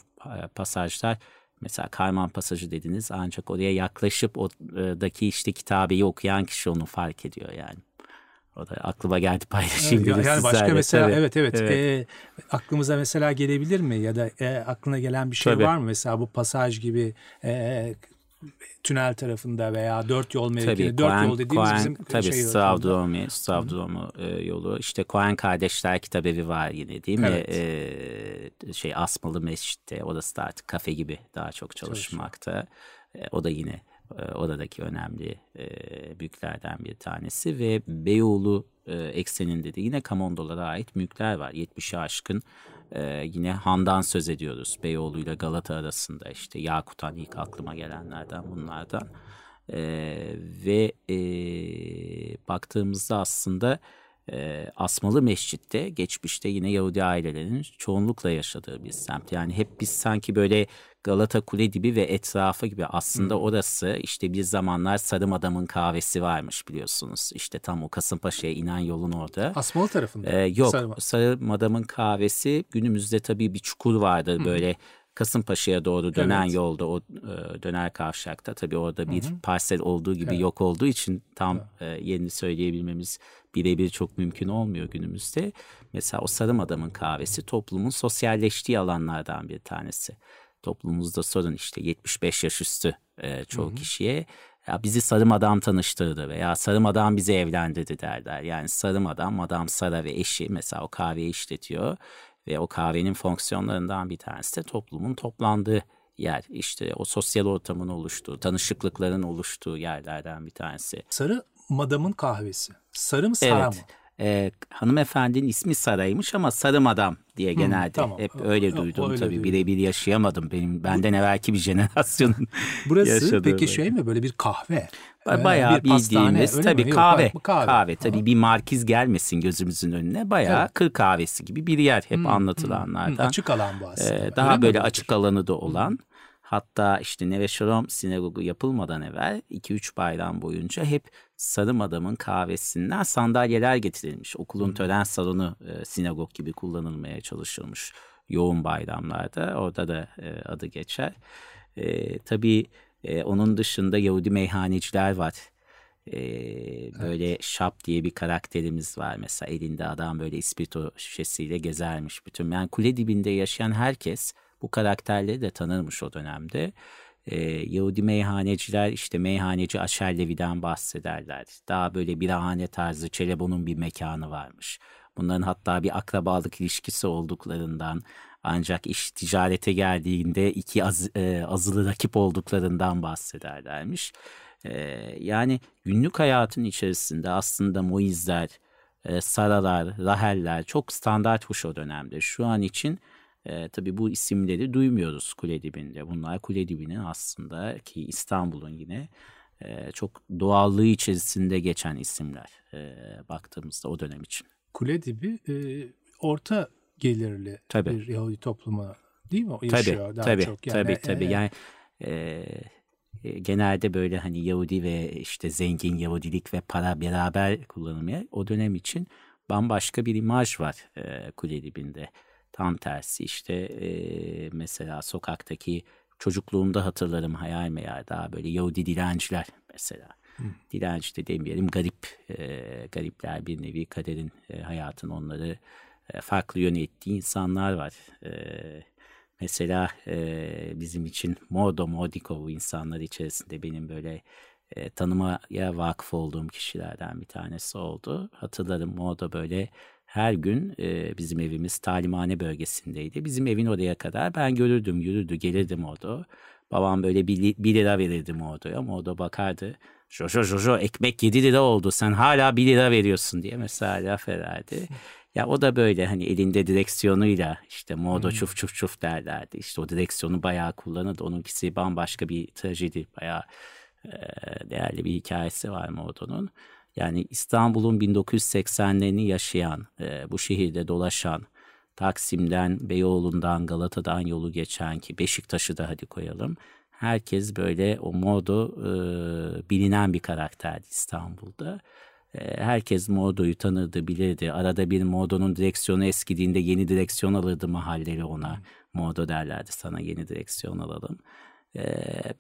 pasajlar mesela Karman pasajı dediniz ancak oraya yaklaşıp oradaki işte kitabeyi okuyan kişi onu fark ediyor yani. O da aklıma geldi paylaşayım. Yani, yani başka sizlerle. mesela Tabii. evet evet, Evet. E, aklımıza mesela gelebilir mi ya da e, aklına gelen bir şey Tabii. var mı? Mesela bu pasaj gibi e, tünel tarafında veya dört yol mevkini. Tabii Dört Coen, yol dediğimiz Coen, bizim tabii şey Stravdromi, Stravdromu e, yolu. İşte Coen kardeşler kitabevi var yine değil mi? Evet. E, şey Asmalı Mescid'de. Orası da artık kafe gibi daha çok çalışmakta. E, o da yine e, oradaki önemli e, büyüklerden bir tanesi ve Beyoğlu e, ekseninde de yine Kamondolara ait mülkler var. 70'i aşkın e, yine Han'dan söz ediyoruz. Beyoğlu ile Galata arasında işte Yakutan ilk aklıma gelenlerden bunlardan. E, ve e, baktığımızda aslında e, Asmalı Mescid'de geçmişte yine Yahudi ailelerinin çoğunlukla yaşadığı bir semt. Yani hep biz sanki böyle Galata Kule dibi ve etrafı gibi aslında orası işte bir zamanlar Sarım Adam'ın kahvesi varmış biliyorsunuz. İşte tam o Kasımpaşa'ya inen yolun orada. Asmalı tarafında. Ee, yok Sarı- Sarı Adam'ın kahvesi günümüzde tabii bir çukur vardır böyle Kasımpaşa'ya doğru dönen Evet. yolda o e, döner kavşakta tabii orada bir parsel olduğu gibi yok olduğu için tam e, yerini söyleyebilmemiz birebir çok mümkün olmuyor günümüzde. Mesela o Sarım Adam'ın kahvesi toplumun sosyalleştiği alanlardan bir tanesi. Toplumumuzda sorun işte 75 yaş üstü e, çoğu kişiye ya bizi Sarım Adam tanıştırdı veya Sarım Adam bizi evlendirdi derler. Yani Sarım Adam, Madam Sara ve eşi mesela o kahveyi işletiyor ve o kahvenin fonksiyonlarından bir tanesi de toplumun toplandığı yer. İşte o sosyal ortamın oluştuğu, tanışıklıkların oluştuğu yerlerden bir tanesi. Sarı madamın kahvesi. Sarı mı Sara Evet. mı? Ee, hanımefendinin ismi Saray'mış ama Sarı Madam diye genelde tamam. hep öyle Yok, duydum öyle tabii. Birebir yaşayamadım benim benden evvelki bir jenerasyonun [LAUGHS] Burası yaşadığı peki böyle. şey mi böyle bir kahve? Ee, Bayağı bir bildiğimiz öyle tabii mi? Yok, kahve, bak- kahve. tabii bir markiz gelmesin gözümüzün önüne. Bayağı Evet. kır kahvesi gibi bir yer hep anlatılanlardan. Hı, açık alan bu aslında. Ee, Öyle daha mi böyle açık alanı da olan hatta işte Neve Shalom sinagogu yapılmadan evvel 2-3 bayram boyunca hep Sarım Adam'ın kahvesinden sandalyeler getirilmiş. Okulun tören salonu e, sinagog gibi kullanılmaya çalışılmış yoğun bayramlarda. Orada da e, adı geçer. E, tabii e, onun dışında Yahudi meyhaneciler var. E, böyle Şap diye bir karakterimiz var mesela elinde adam böyle ispirto şişesiyle gezermiş bütün. Yani kule dibinde yaşayan herkes bu karakterleri de tanırmış o dönemde. Ee, Yahudi meyhaneciler işte meyhaneci Aşerlevi'den bahsederler. Daha böyle birahane tarzı Çelebon'un bir mekanı varmış. Bunların hatta bir akrabalık ilişkisi olduklarından ancak iş ticarete geldiğinde iki az, e, azılı rakip olduklarından bahsederlermiş. Ee, yani günlük hayatın içerisinde aslında Moizler, e, Saralar, Raheller çok standartmış o dönemde. Şu an için e, tabii bu isimleri duymuyoruz kule dibinde. Bunlar kule dibinin aslında ki İstanbul'un yine e, çok doğallığı içerisinde geçen isimler e, baktığımızda o dönem için. Kule dibi e, orta gelirli Tabii. bir Yahudi topluma değil mi? O Tabii, yaşıyor daha tabii, çok. Yani, tabii, tabii. e, Yani e, e, genelde böyle hani Yahudi ve işte zengin Yahudilik ve para beraber kullanılmaya o dönem için bambaşka bir imaj var e, kule dibinde. Tam tersi işte e, mesela sokaktaki çocukluğumda hatırlarım hayal meyal daha böyle Yahudi dilenciler mesela. Dilenci de demeyelim garip, e, garipler bir nevi kaderin e, hayatın onları e, farklı yöne ettiği insanlar var. E, mesela e, bizim için Modo Modiko bu insanlar içerisinde benim böyle e, tanımaya vakıf olduğum kişilerden bir tanesi oldu. Hatırlarım Modo böyle her gün e, bizim evimiz talimhane bölgesindeydi. Bizim evin oraya kadar ben görürdüm, yürürdü, gelirdim Modo. Babam böyle bir, bir lira verirdi Modo'ya. Modo bakardı. Jojo Jojo ekmek 7 lira oldu sen hala 1 lira veriyorsun diye mesela laf ederdi. Ya o da böyle hani elinde direksiyonuyla işte modo çuf çuf çuf derlerdi. İşte o direksiyonu bayağı kullanırdı. Onunkisi bambaşka bir trajedi. Bayağı e, değerli bir hikayesi var Modo'nun. Yani İstanbul'un 1980'lerini yaşayan, e, bu şehirde dolaşan, Taksim'den, Beyoğlu'ndan, Galata'dan yolu geçen ki Beşiktaş'ı da hadi koyalım. Herkes böyle o modo e, bilinen bir karakterdi İstanbul'da. E, herkes modoyu tanırdı, bilirdi. Arada bir modonun direksiyonu eskidiğinde yeni direksiyon alırdı mahalleri ona. Modo derlerdi sana yeni direksiyon alalım.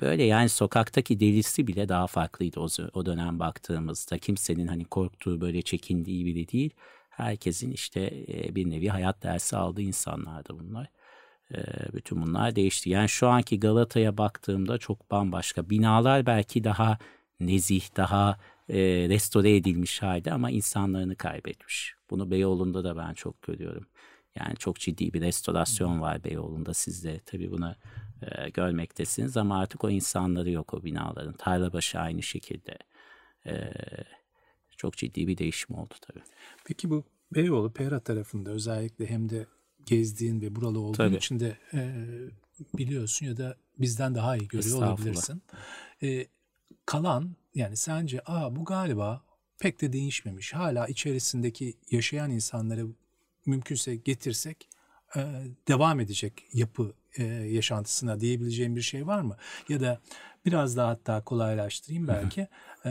Böyle yani sokaktaki delisi bile daha farklıydı o, o dönem baktığımızda. Kimsenin hani korktuğu böyle çekindiği biri değil. Herkesin işte bir nevi hayat dersi aldığı insanlardı bunlar. Bütün bunlar değişti. Yani şu anki Galata'ya baktığımda çok bambaşka. Binalar belki daha nezih, daha restore edilmiş halde ama insanlarını kaybetmiş. Bunu Beyoğlu'nda da ben çok görüyorum. Yani çok ciddi bir restorasyon var Beyoğlu'nda siz de tabii bunu e, görmektesiniz ama artık o insanları yok o binaların. Tarlabaşı aynı şekilde. E, çok ciddi bir değişim oldu tabii. Peki bu Beyoğlu Pera tarafında özellikle hem de gezdiğin ve buralı olduğun tabii. için de e, biliyorsun ya da bizden daha iyi görüyor olabilirsin. E, kalan yani sence aa bu galiba pek de değişmemiş. Hala içerisindeki yaşayan insanları mümkünse getirsek e, devam edecek yapı e, yaşantısına diyebileceğim bir şey var mı? Ya da biraz daha hatta kolaylaştırayım belki. e,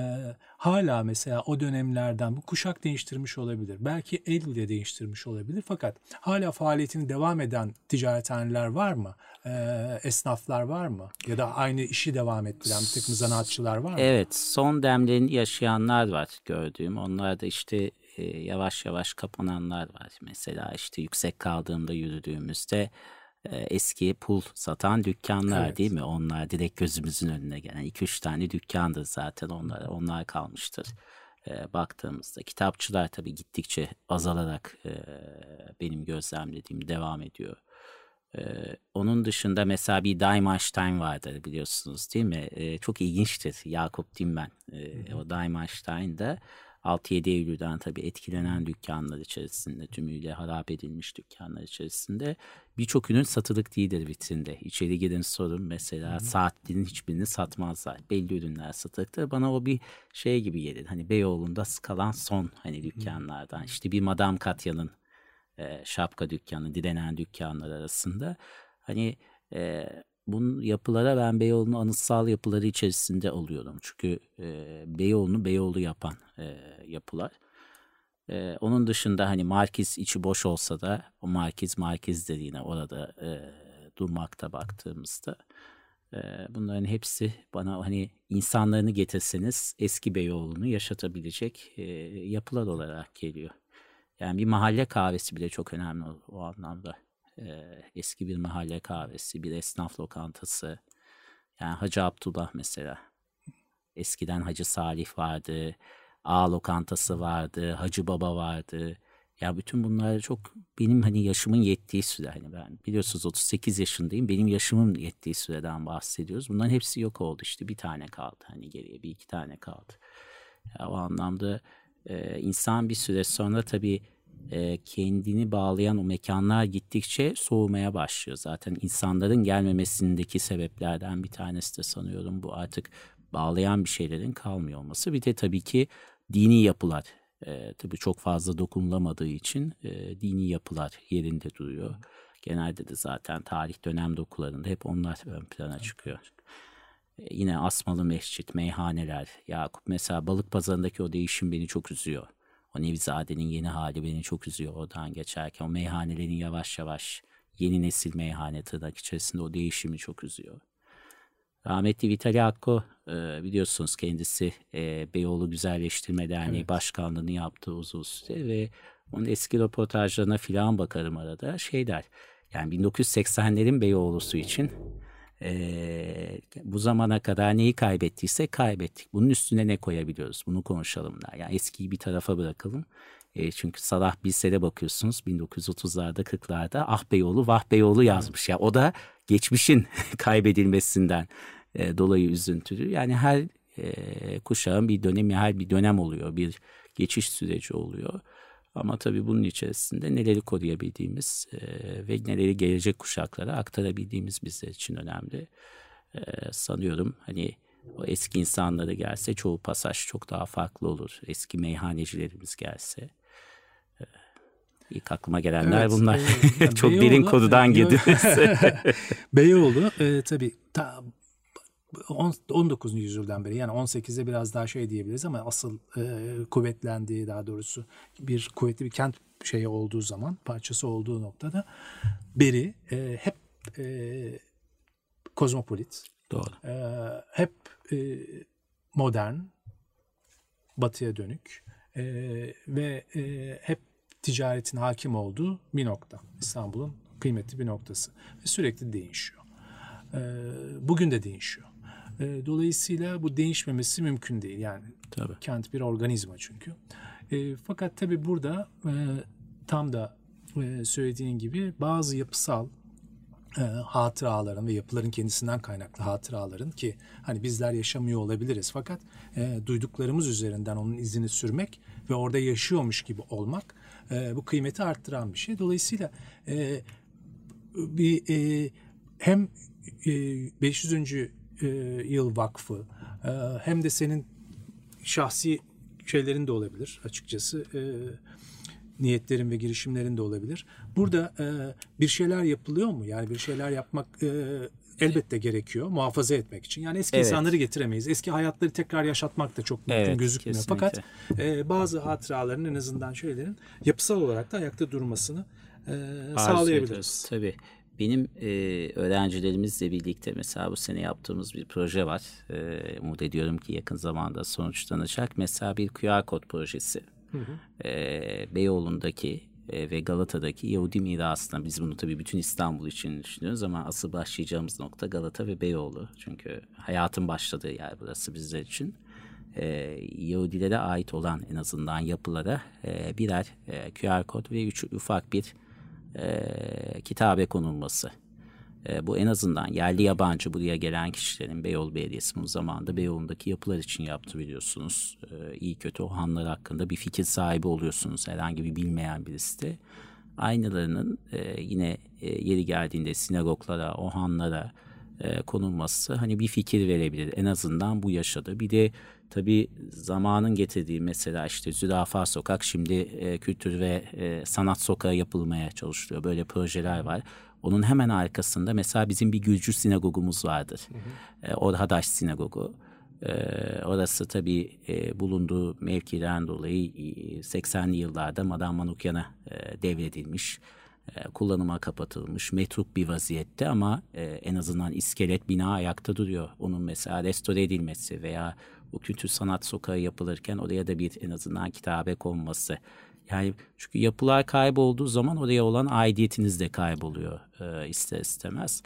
hala mesela o dönemlerden bu kuşak değiştirmiş olabilir. Belki el ile değiştirmiş olabilir. Fakat hala faaliyetini devam eden ticarethaneler var mı? E, esnaflar var mı? Ya da aynı işi devam ettiren bir takım zanaatçılar var mı? Evet son demlerini yaşayanlar var gördüğüm. Onlar da işte e, yavaş yavaş kapananlar var. Mesela işte yüksek kaldığımda yürüdüğümüzde e, eski pul satan dükkanlar evet. değil mi? Onlar direkt gözümüzün önüne gelen 2-3 tane dükkandır zaten onlar. Onlar kalmıştır. E, baktığımızda kitapçılar tabii gittikçe azalarak e, benim gözlemlediğim devam ediyor. Ee, onun dışında mesela bir Daimastein vardır biliyorsunuz değil mi? Ee, çok ilginçtir Yakup Dimmen. Ee, o Daimastein 6-7 Eylül'den tabii etkilenen dükkanlar içerisinde, tümüyle harap edilmiş dükkanlar içerisinde birçok ürün satılık değildir vitrinde. İçeri girin sorun mesela Hı-hı. saatlerin hiçbirini satmazlar. Belli ürünler satılıktır. Bana o bir şey gibi gelir. Hani Beyoğlu'nda kalan son hani dükkanlardan. Hı-hı. İşte bir Madame Katya'nın e, şapka dükkanı, direnen dükkanlar arasında. Hani e, bunun yapılara ben Beyoğlu'nun anıtsal yapıları içerisinde oluyorum. Çünkü e, Beyoğlu'nu Beyoğlu yapan e, yapılar. E, onun dışında hani Markiz içi boş olsa da o Markiz Markiz'dir yine orada e, durmakta baktığımızda. E, bunların hepsi bana hani insanlarını getirseniz eski Beyoğlu'nu yaşatabilecek e, yapılar olarak geliyor. Yani bir mahalle kahvesi bile çok önemli o, o anlamda e, eski bir mahalle kahvesi, bir esnaf lokantası. Yani Hacı Abdullah mesela. Eskiden Hacı Salih vardı, A lokantası vardı, Hacı Baba vardı. Ya bütün bunlar çok benim hani yaşımın yettiği süre hani ben biliyorsunuz 38 yaşındayım. Benim yaşımın yettiği süreden bahsediyoruz. Bunların hepsi yok oldu işte bir tane kaldı hani geriye bir iki tane kaldı. Ya o anlamda e, insan bir süre sonra tabii e, kendini bağlayan o mekanlar gittikçe soğumaya başlıyor. Zaten insanların gelmemesindeki sebeplerden bir tanesi de sanıyorum bu artık bağlayan bir şeylerin kalmıyor olması. Bir de tabii ki dini yapılar e, tabii çok fazla dokunulamadığı için e, dini yapılar yerinde duruyor. Genelde de zaten tarih dönem dokularında hep onlar ön plana çıkıyor. E, yine Asmalı Mescit, meyhaneler, Yakup mesela balık pazarındaki o değişim beni çok üzüyor. O Nevizade'nin yeni hali beni çok üzüyor oradan geçerken. O meyhanelerin yavaş yavaş yeni nesil meyhane tırnak içerisinde o değişimi çok üzüyor. Rahmetli Vitali Akko e, biliyorsunuz kendisi e, Beyoğlu Güzelleştirme Derneği evet. Başkanlığını yaptı uzun süre ve onun eski röportajlarına filan bakarım arada şey der. Yani 1980'lerin Beyoğlu'su için e, bu zamana kadar neyi kaybettiysek kaybettik. Bunun üstüne ne koyabiliyoruz? Bunu konuşalım da. Yani eskiyi bir tarafa bırakalım. E, çünkü Salah Bilsel'e bakıyorsunuz 1930'larda 40'larda Ah Beyoğlu Vah Beyoğlu yazmış. Ya yani o da geçmişin [LAUGHS] kaybedilmesinden e, dolayı üzüntülü. Yani her e, kuşağın bir dönemi, her bir dönem oluyor. Bir geçiş süreci oluyor. Ama tabii bunun içerisinde neleri koruyabildiğimiz e, ve neleri gelecek kuşaklara aktarabildiğimiz bizler için önemli. E, sanıyorum hani o eski insanları gelse çoğu pasaj çok daha farklı olur. Eski meyhanecilerimiz gelse. E, ilk aklıma gelenler evet, bunlar. E, [LAUGHS] çok Beyoğlu, derin konudan girdiniz. [LAUGHS] Beyoğlu e, tabii ta 19. yüzyıldan beri yani 18'de biraz daha şey diyebiliriz ama asıl e, kuvvetlendiği daha doğrusu bir kuvvetli bir kent şeyi olduğu zaman parçası olduğu noktada beri e, hep e, kozmopolit Doğru. E, hep e, modern, batıya dönük e, ve e, hep ticaretin hakim olduğu bir nokta. İstanbul'un kıymetli bir noktası. Ve sürekli değişiyor. E, bugün de değişiyor. E, dolayısıyla bu değişmemesi mümkün değil. Yani Tabii. kent bir organizma çünkü. E, fakat tabii burada e, tam da e, söylediğin gibi bazı yapısal e, hatıraların ve yapıların kendisinden kaynaklı hatıraların ki hani bizler yaşamıyor olabiliriz fakat e, duyduklarımız üzerinden onun izini sürmek ve orada yaşıyormuş gibi olmak e, bu kıymeti arttıran bir şey. Dolayısıyla e, bir e, hem e, 500. E, yıl vakfı e, hem de senin şahsi şeylerin de olabilir açıkçası. E, niyetlerin ve girişimlerin de olabilir. Burada e, bir şeyler yapılıyor mu? Yani bir şeyler yapmak e, elbette gerekiyor muhafaza etmek için. Yani eski Evet. insanları getiremeyiz. Eski hayatları tekrar yaşatmak da çok mümkün Evet, gözükmüyor. kesinlikle. Fakat e, bazı hatıraların en azından şeylerin yapısal olarak da ayakta durmasını e, Arzu sağlayabiliriz. ediyoruz. Tabii. Benim e, öğrencilerimizle birlikte mesela bu sene yaptığımız bir proje var. E, umut ediyorum ki yakın zamanda sonuçlanacak. Mesela bir QR kod projesi. E, Beyoğlu'ndaki e, ve Galata'daki Yahudi mirasına biz bunu tabii bütün İstanbul için düşünüyoruz ama asıl başlayacağımız nokta Galata ve Beyoğlu. Çünkü hayatın başladığı yer burası bizler için. E, Yahudilere ait olan en azından yapılara e, birer e, QR kod ve üç, ufak bir e, kitabe konulması. E, bu en azından yerli yabancı buraya gelen kişilerin Beyoğlu Belediyesi bu zamanında Beyoğlu'ndaki yapılar için yaptı biliyorsunuz. E, iyi kötü o hanlar hakkında bir fikir sahibi oluyorsunuz herhangi bir bilmeyen birisi de. Aynılarının e, yine e, yeri geldiğinde sinagoglara, o hanlara e, konulması hani bir fikir verebilir. En azından bu yaşadı. Bir de tabii zamanın getirdiği mesela işte Zürafa Sokak şimdi e, kültür ve e, sanat sokağı yapılmaya çalışılıyor. Böyle projeler var. Onun hemen arkasında mesela bizim bir Gülcü sinagogumuz vardır. E, Orhadaş Sinagogu. E, orası tabii e, bulunduğu mevkiden dolayı e, 80'li yıllarda Madame Manukyan'a e, devredilmiş e, kullanıma kapatılmış, metruk bir vaziyette ama e, en azından iskelet bina ayakta duruyor. Onun mesela restore edilmesi veya o kültür sanat sokağı yapılırken oraya da bir en azından kitabe konması. Yani çünkü yapılar kaybolduğu zaman oraya olan aidiyetiniz de kayboluyor e, ister istemez.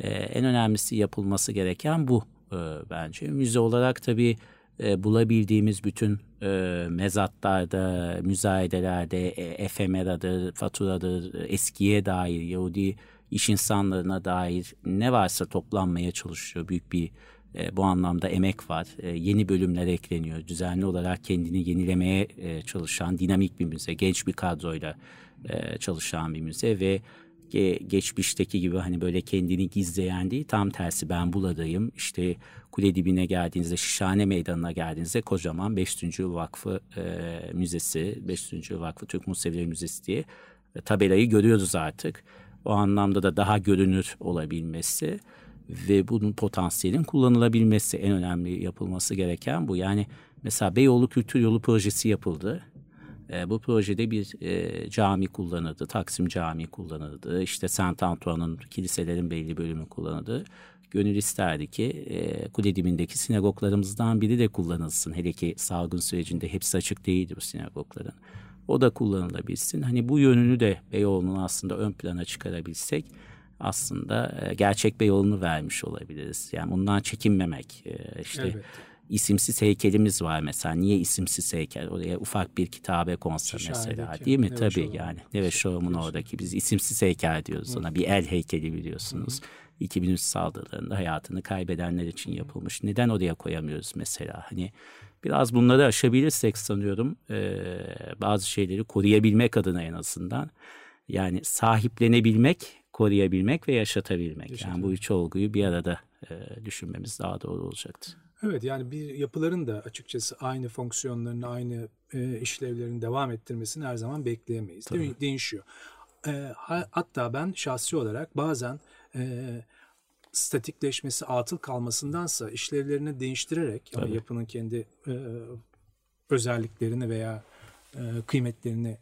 E, en önemlisi yapılması gereken bu e, bence. Müze olarak tabii e, bulabildiğimiz bütün e, mezatlarda, müzayedelerde, e, efemeradır, faturadır, e, eskiye dair, Yahudi iş insanlarına dair ne varsa toplanmaya çalışıyor. Büyük bir e, bu anlamda emek var. E, yeni bölümler ekleniyor. Düzenli olarak kendini yenilemeye e, çalışan dinamik bir müze, genç bir kadroyla e, çalışan bir müze ve ge- geçmişteki gibi hani böyle kendini gizleyen değil tam tersi ben buradayım işte kule dibine geldiğinizde Şişhane Meydanı'na geldiğinizde kocaman 5. Vakfı e, Müzesi 5. Vakfı Türk Musevileri Müzesi diye e, tabelayı görüyoruz artık. O anlamda da daha görünür olabilmesi ve bunun potansiyelin kullanılabilmesi en önemli yapılması gereken bu. Yani mesela Beyoğlu Kültür Yolu projesi yapıldı. E, bu projede bir e, cami kullanıldı, Taksim Camii kullanıldı, işte Saint Antoine'ın kiliselerin belli bölümü kullanıldı. Gönül isterdi ki e, kule dibindeki sinagoglarımızdan biri de kullanılsın. Hele ki salgın sürecinde hepsi açık değildi bu sinagogların. O da kullanılabilsin. Hani bu yönünü de Beyoğlu'nun aslında ön plana çıkarabilsek aslında e, gerçek Beyoğlu'nu vermiş olabiliriz. Yani bundan çekinmemek. E, işte Elbette. isimsiz heykelimiz var mesela. Niye isimsiz heykel? Oraya ufak bir kitabe konsa Şişhane'deki mesela değil mi? Neve Tabii Şov'un. yani. Neve Şov'un oradaki biz isimsiz heykel diyoruz ona. Bir el heykeli biliyorsunuz. 2003 saldırılarında hayatını kaybedenler için yapılmış. Neden oraya koyamıyoruz mesela? Hani biraz bunları aşabilirsek sanıyorum eee, bazı şeyleri koruyabilmek adına en azından. Yani sahiplenebilmek, koruyabilmek ve yaşatabilmek. Yani bu üç olguyu bir arada eee, düşünmemiz daha doğru olacaktır. Evet yani bir yapıların da açıkçası aynı fonksiyonlarını, aynı e, işlevlerini devam ettirmesini her zaman bekleyemeyiz. Mi? Değişiyor. E, ha- hatta ben şahsi olarak bazen e, statikleşmesi, atıl kalmasındansa işlevlerini değiştirerek Tabii. yapının kendi e, özelliklerini veya e, kıymetlerini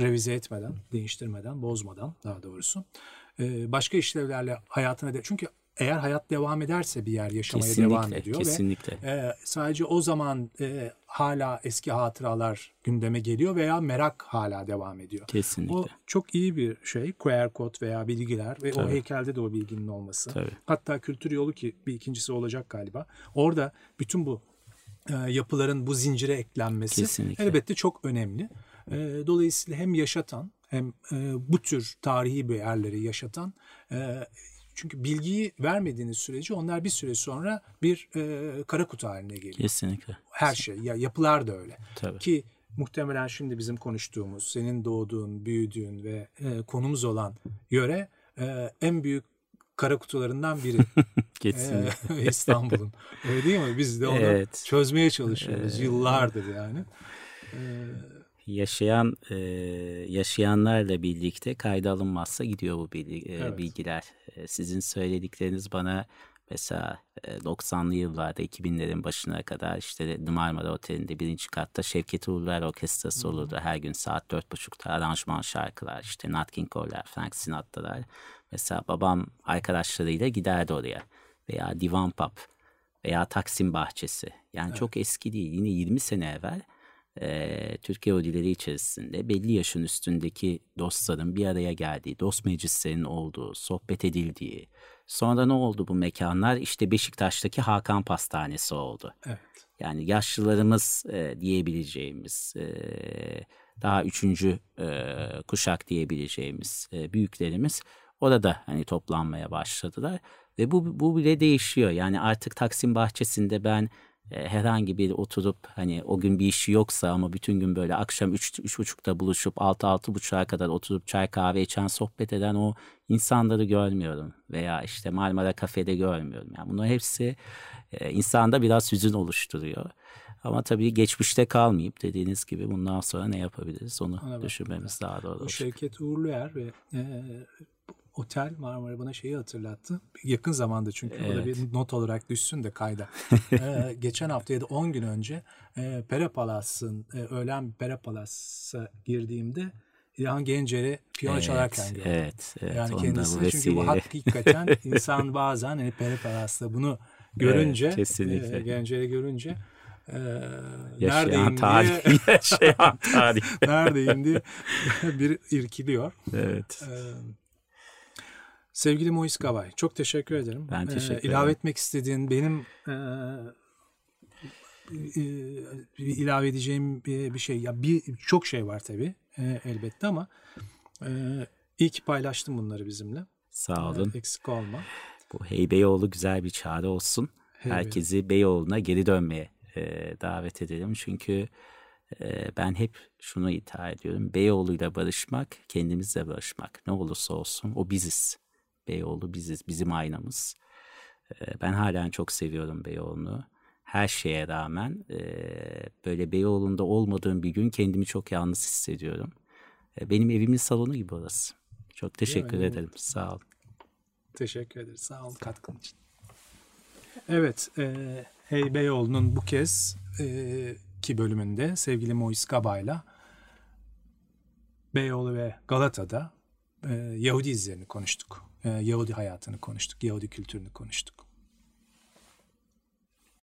revize etmeden, değiştirmeden, bozmadan daha doğrusu e, başka işlevlerle hayatına de çünkü eğer hayat devam ederse bir yer yaşamaya kesinlikle, devam ediyor kesinlikle. ve e, sadece o zaman e, hala eski hatıralar gündeme geliyor veya merak hala devam ediyor. Kesinlikle. O çok iyi bir şey QR kod veya bilgiler ve Tabii. o heykelde de o bilginin olması. Tabii. Hatta kültür yolu ki bir ikincisi olacak galiba. Orada bütün bu e, yapıların bu zincire eklenmesi Kesinlikle. elbette çok önemli. E, dolayısıyla hem yaşatan hem e, bu tür tarihi bir yerleri yaşatan e, çünkü bilgiyi vermediğiniz sürece onlar bir süre sonra bir e, kara kutu haline geliyor. Kesinlikle. Her şey ya yapılar da öyle. Tabii. Ki muhtemelen şimdi bizim konuştuğumuz, senin doğduğun, büyüdüğün ve e, konumuz olan yöre e, en büyük kara kutularından biri [LAUGHS] Kesinlikle. e, İstanbul'un. Öyle değil mi? Biz de onu Evet. çözmeye çalışıyoruz yıllardır yani. E, yaşayan e, yaşayanlarla birlikte kayda alınmazsa gidiyor bu bilgi- e, Evet. bilgiler. E, sizin söyledikleriniz bana mesela e, 90'lı yıllarda 2000'lerin başına kadar işte Marmara Oteli'nde birinci katta Şevket Uğurlar Orkestrası olurdu. Her gün saat dört buçukta aranjman şarkılar işte Nat King Cole'lar, Frank Sinatra'lar. Mesela babam arkadaşlarıyla giderdi oraya. Veya Divan Pub veya Taksim Bahçesi. Yani çok eski değil. Yine 20 sene evvel e, Türkiye Odileri içerisinde belli yaşın üstündeki dostların bir araya geldiği, dost meclislerinin olduğu, sohbet edildiği. Sonra ne oldu bu mekanlar? İşte Beşiktaş'taki Hakan Pastanesi oldu. evet. Yani yaşlılarımız e, diyebileceğimiz, e, daha üçüncü e, kuşak diyebileceğimiz e, büyüklerimiz orada hani toplanmaya başladılar. Ve bu, bu bile değişiyor. Yani artık Taksim Bahçesi'nde ben e, herhangi bir oturup hani o gün bir işi yoksa ama bütün gün böyle akşam 3 üç, buçukta buluşup 6 altı buçuğa kadar oturup çay kahve içen sohbet eden o insanları görmüyorum veya işte Marmara Kafe'de görmüyorum. Yani bunların hepsi e, insanda biraz hüzün oluşturuyor. Ama tabii geçmişte kalmayıp dediğiniz gibi bundan sonra ne yapabiliriz onu Ona düşünmemiz daha doğru Bu. Şevket Uğurluer ve e, Otel Marmara bana şeyi hatırlattı. Yakın zamanda çünkü o da Evet. bir not olarak düşsün de kayda. [LAUGHS] e, geçen hafta ya da 10 gün önce e, Pere Palas'ın e, öğlen Pere Palas'a girdiğimde İlhan Gencer'i piyano çalarken gördüm. Evet, evet. yani kendisi bu çünkü bu hakikaten [LAUGHS] insan bazen hani Pere Palas'ta bunu görünce, Evet, kesinlikle. e, Gencer'i görünce e, neredeyim diye tarih. [LAUGHS] Yaşayan tarih. neredeyim diye bir irkiliyor. Evet. Ee, sevgili Mois Gabay, çok teşekkür ederim. Ben Ee, teşekkür ilave ederim. etmek istediğin, benim e, e, bir ilave edeceğim bir, bir şey. Ya bir çok şey var tabii e, elbette ama e, iyi ki paylaştın bunları bizimle. Sağ olun. E, eksik olma. Bu Heybeyoğlu güzel bir çağrı olsun. Heybeyoğlu. Herkesi Beyoğlu'na geri dönmeye e, davet edelim. Çünkü e, ben hep şunu iddia ediyorum. Beyoğlu'yla barışmak, kendimizle barışmak. Ne olursa olsun o biziz. Beyoğlu biziz, bizim aynamız. E, ben halen çok seviyorum Beyoğlu'nu. Her şeye rağmen e, böyle Beyoğlu'nda olmadığım bir gün kendimi çok yalnız hissediyorum. E, benim evimin salonu gibi orası. Çok teşekkür öyle. ederim. Sağ olun. Teşekkür ederiz. Sağ ol katkın için. Evet, e, Hey Beyoğlu'nun bu kez e, ki bölümünde sevgili Mois Gabay'la Beyoğlu ve Galata'da e, Yahudi izlerini konuştuk. E, Yahudi hayatını konuştuk, Yahudi kültürünü konuştuk.